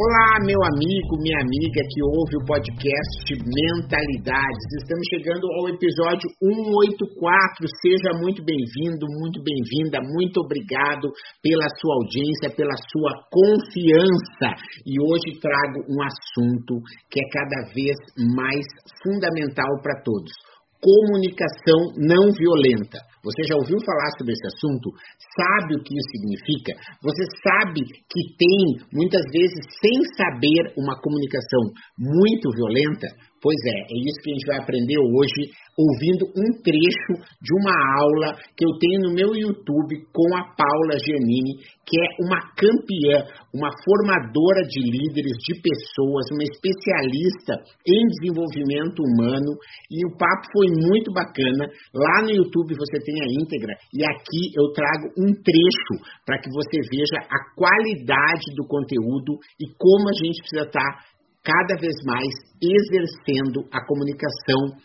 Olá, meu amigo, minha amiga que ouve o podcast Mentalidades. Estamos chegando ao episódio 184. Seja muito bem-vindo, muito bem-vinda, muito obrigado pela sua audiência, pela sua confiança. E hoje trago um assunto que é cada vez mais fundamental para todos comunicação não violenta. Você já ouviu falar sobre esse assunto? Sabe o que isso significa? Você sabe que tem, muitas vezes, sem saber, uma comunicação muito violenta? Pois é, é isso que a gente vai aprender hoje, ouvindo um trecho de uma aula que eu tenho no meu YouTube com a Paula Giannini, que é uma campeã, uma formadora de líderes, de pessoas, uma especialista em desenvolvimento humano. E o papo foi muito bacana. Lá no YouTube você tem a íntegra e aqui eu trago um trecho para que você veja a qualidade do conteúdo e como a gente precisa estar cada vez mais exercendo a comunicação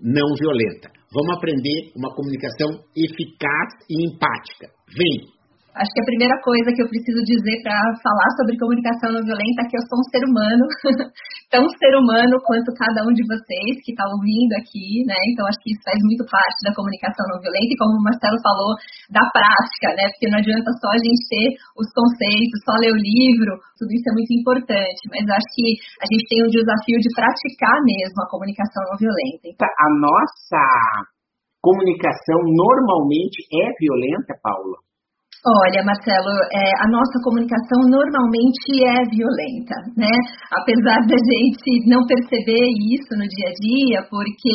não violenta. Vamos aprender uma comunicação eficaz e empática. Vem! Acho que a primeira coisa que eu preciso dizer para falar sobre comunicação não violenta é que eu sou um ser humano, tão ser humano quanto cada um de vocês que está ouvindo aqui, né? Então acho que isso faz muito parte da comunicação não violenta e como o Marcelo falou, da prática, né? Porque não adianta só a gente ter os conceitos, só ler o livro, tudo isso é muito importante, mas acho que a gente tem o desafio de praticar mesmo a comunicação não violenta. A nossa comunicação normalmente é violenta, Paula? Olha, Marcelo, é, a nossa comunicação normalmente é violenta, né? Apesar da gente não perceber isso no dia a dia, porque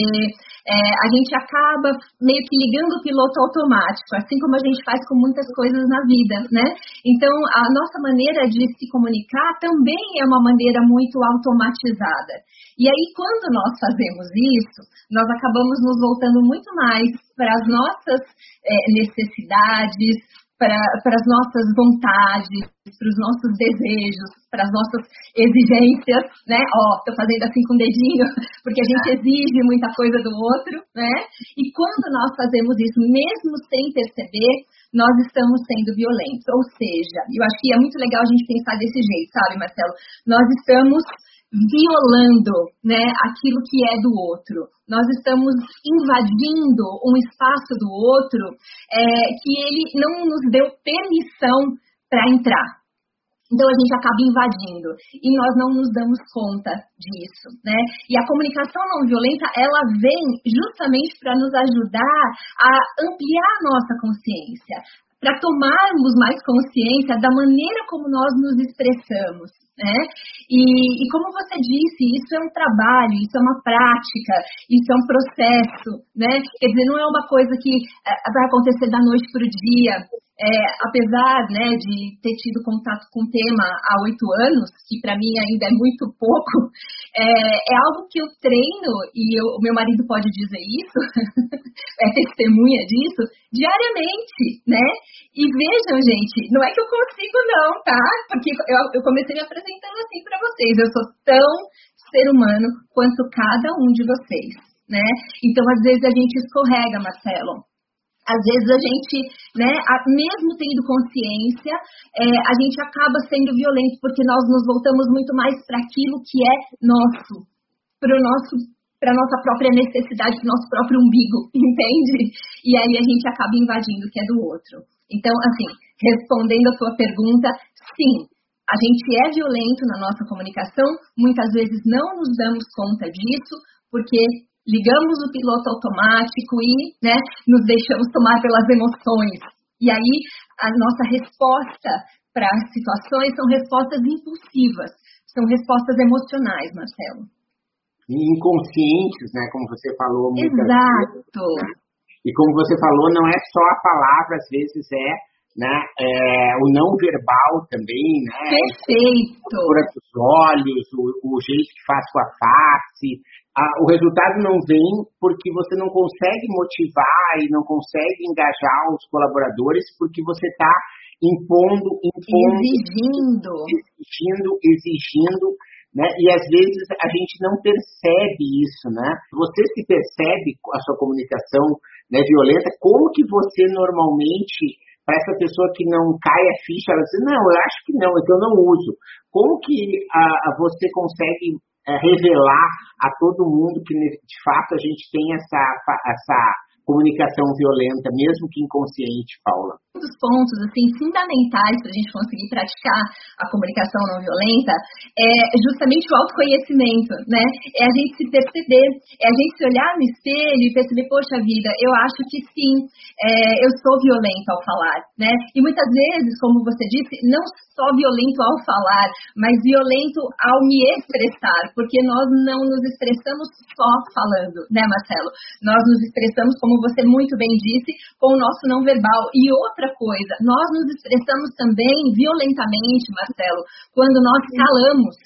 é, a gente acaba meio que ligando o piloto automático, assim como a gente faz com muitas coisas na vida, né? Então, a nossa maneira de se comunicar também é uma maneira muito automatizada. E aí, quando nós fazemos isso, nós acabamos nos voltando muito mais para as nossas é, necessidades, para as nossas vontades, para os nossos desejos, para as nossas exigências, né? Ó, tô fazendo assim com o dedinho, porque a gente exige muita coisa do outro, né? E quando nós fazemos isso, mesmo sem perceber, nós estamos sendo violentos. Ou seja, eu acho que é muito legal a gente pensar desse jeito, sabe, Marcelo? Nós estamos violando né, aquilo que é do outro. Nós estamos invadindo um espaço do outro é, que ele não nos deu permissão para entrar. Então a gente acaba invadindo e nós não nos damos conta disso, né? E a comunicação não violenta ela vem justamente para nos ajudar a ampliar a nossa consciência, para tomarmos mais consciência da maneira como nós nos expressamos, né? E, e, como você disse, isso é um trabalho, isso é uma prática, isso é um processo, né? Quer dizer, não é uma coisa que é, vai acontecer da noite para o dia. É, apesar né, de ter tido contato com o tema há oito anos, que para mim ainda é muito pouco, é, é algo que eu treino, e eu, o meu marido pode dizer isso, é testemunha disso, diariamente, né? E vejam, gente, não é que eu consigo não, tá? Porque eu, eu comecei me apresentando assim para vocês, eu sou tão ser humano quanto cada um de vocês, né? Então, às vezes a gente escorrega, Marcelo, às vezes a gente, né, mesmo tendo consciência, é, a gente acaba sendo violento porque nós nos voltamos muito mais para aquilo que é nosso, para o nosso para nossa própria necessidade, para nosso próprio umbigo, entende? E aí a gente acaba invadindo o que é do outro. Então, assim, respondendo a sua pergunta, sim, a gente é violento na nossa comunicação, muitas vezes não nos damos conta disso, porque ligamos o piloto automático e né, nos deixamos tomar pelas emoções. E aí a nossa resposta para as situações são respostas impulsivas, são respostas emocionais, Marcelo. E inconscientes, né, como você falou. Exato. Vezes? E como você falou, não é só a palavra, às vezes é né? É, o não verbal também, né? Perfeito. A dos olhos, o, o, jeito que faz com a face. O resultado não vem porque você não consegue motivar e não consegue engajar os colaboradores porque você está impondo, impondo, exigindo, exigindo, exigindo, né? E às vezes a gente não percebe isso, né? Você se percebe a sua comunicação né, violenta, como que você normalmente para essa pessoa que não cai a ficha, ela diz, não, eu acho que não, é que eu não uso. Como que a, você consegue é, revelar a todo mundo que de fato a gente tem essa, essa comunicação violenta, mesmo que inconsciente, Paula? Um dos pontos assim fundamentais para a gente conseguir praticar a comunicação não violenta é justamente o autoconhecimento, né? É a gente se perceber, é a gente se olhar no espelho e perceber, poxa vida, eu acho que sim, é, eu sou violento ao falar, né? E muitas vezes, como você disse, não só violento ao falar, mas violento ao me expressar, porque nós não nos expressamos só falando, né, Marcelo? Nós nos expressamos, como você muito bem disse, com o nosso não verbal. E outra outra coisa, nós nos expressamos também violentamente, Marcelo, quando nós calamos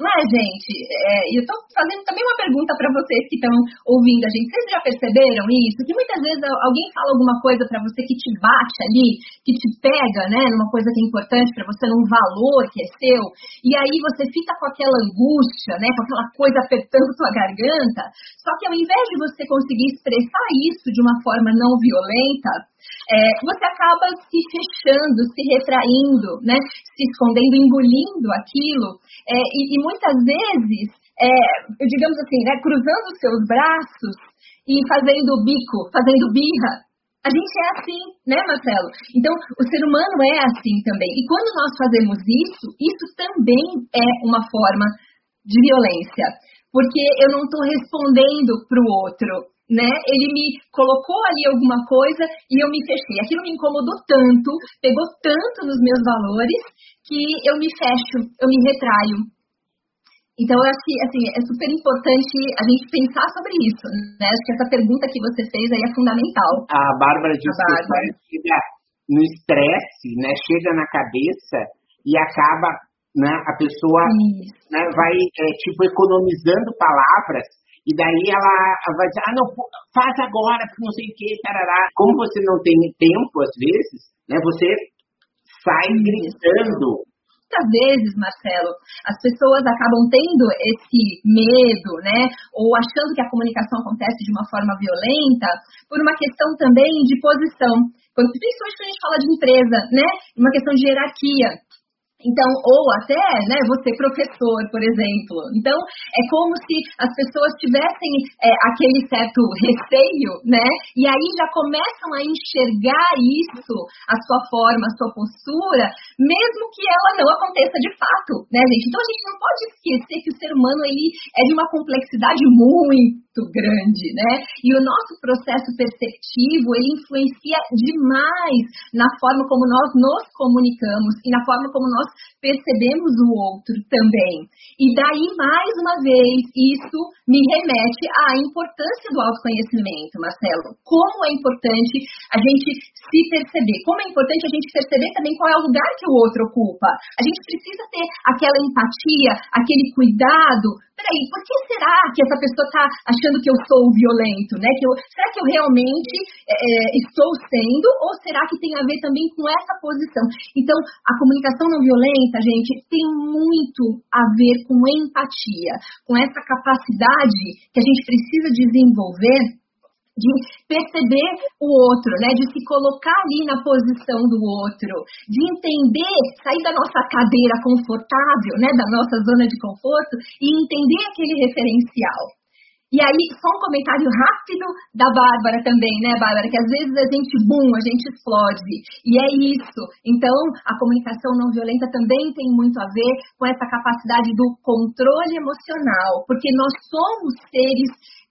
não é, gente? É, eu estou fazendo também uma pergunta para vocês que estão ouvindo a gente. Vocês já perceberam isso? Que muitas vezes alguém fala alguma coisa para você que te bate ali, que te pega, né, numa coisa que é importante para você, num valor que é seu, e aí você fica com aquela angústia, né, com aquela coisa apertando sua garganta. Só que ao invés de você conseguir expressar isso de uma forma não violenta, é, você acaba se fechando, se retraindo, né? se escondendo, engolindo aquilo, é, e, e, muitas vezes, é, digamos assim, né, cruzando os seus braços e fazendo bico, fazendo birra. A gente é assim, né, Marcelo? Então, o ser humano é assim também. E quando nós fazemos isso, isso também é uma forma de violência. Porque eu não estou respondendo para o outro, né? Ele me colocou ali alguma coisa e eu me fechei. Aquilo me incomodou tanto, pegou tanto nos meus valores que eu me fecho, eu me retraio. Então, eu acho que assim, é super importante a gente pensar sobre isso. Né? Acho que essa pergunta que você fez aí é fundamental. A Bárbara disse a Bárbara. que chega no estresse, né? chega na cabeça e acaba, né? a pessoa né, vai é, tipo economizando palavras e daí ela vai dizer, ah, não, faz agora, porque não sei o que, tarará. Como você não tem tempo, às vezes, né, você sai gritando. Muitas vezes, Marcelo, as pessoas acabam tendo esse medo, né, ou achando que a comunicação acontece de uma forma violenta, por uma questão também de posição. Principalmente quando a gente fala de empresa, né, uma questão de hierarquia. Então, ou até, né, você professor, por exemplo. Então, é como se as pessoas tivessem é, aquele certo receio, né? E aí já começam a enxergar isso, a sua forma, a sua postura, mesmo que ela não aconteça de fato, né, gente? Então, a gente não pode esquecer que o ser humano ele é de uma complexidade muito grande, né? E o nosso processo perceptivo, ele influencia demais na forma como nós nos comunicamos e na forma como nós percebemos o outro também. E daí, mais uma vez, isso me remete à importância do autoconhecimento, Marcelo. Como é importante a gente se perceber, como é importante a gente perceber também qual é o lugar que o outro ocupa. A gente precisa ter aquela empatia, aquele cuidado peraí, por que será que essa pessoa está achando que eu sou violento, né? Que eu, será que eu realmente é, é, estou sendo ou será que tem a ver também com essa posição? Então, a comunicação não violenta, gente, tem muito a ver com empatia, com essa capacidade que a gente precisa desenvolver de perceber o outro, né, de se colocar ali na posição do outro, de entender, sair da nossa cadeira confortável, né, da nossa zona de conforto e entender aquele referencial. E aí, só um comentário rápido da Bárbara também, né, Bárbara? Que às vezes a gente, boom, a gente explode. E é isso. Então, a comunicação não violenta também tem muito a ver com essa capacidade do controle emocional, porque nós somos seres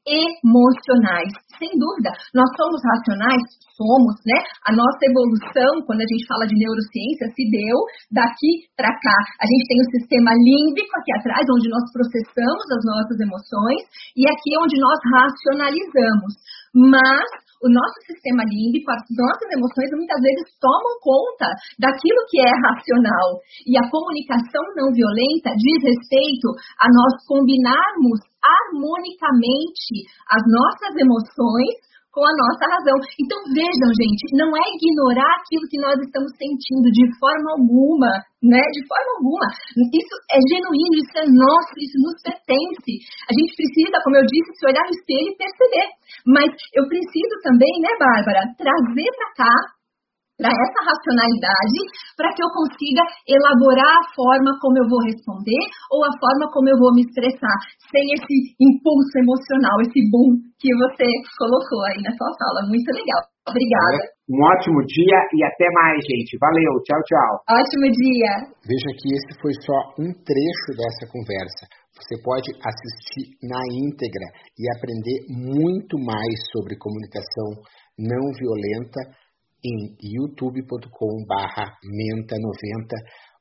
emocionais. Sem dúvida, nós somos racionais, somos, né? A nossa evolução, quando a gente fala de neurociência, se deu daqui para cá. A gente tem o sistema límbico aqui atrás, onde nós processamos as nossas emoções, e aqui é onde nós racionalizamos. Mas o nosso sistema límbico, as nossas emoções muitas vezes tomam conta daquilo que é racional. E a comunicação não violenta diz respeito a nós combinarmos harmonicamente as nossas emoções com a nossa razão. Então vejam, gente, não é ignorar aquilo que nós estamos sentindo de forma alguma, né? De forma alguma. Isso é genuíno, isso é nosso, isso nos pertence. A gente precisa, como eu disse, se olhar no espelho e perceber. Mas eu preciso também, né, Bárbara, trazer para cá para essa racionalidade, para que eu consiga elaborar a forma como eu vou responder ou a forma como eu vou me expressar, sem esse impulso emocional, esse boom que você colocou aí na sua fala. Muito legal. Obrigada. Um ótimo dia e até mais, gente. Valeu. Tchau, tchau. Ótimo dia. Veja que esse foi só um trecho dessa conversa. Você pode assistir na íntegra e aprender muito mais sobre comunicação não violenta em youtube.com/menta90,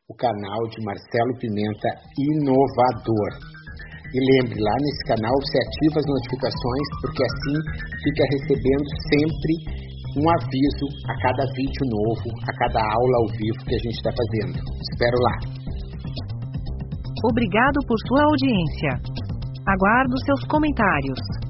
o canal de Marcelo Pimenta Inovador. E lembre, lá nesse canal você ativa as notificações, porque assim fica recebendo sempre um aviso a cada vídeo novo, a cada aula ao vivo que a gente está fazendo. Espero lá. Obrigado por sua audiência. Aguardo seus comentários.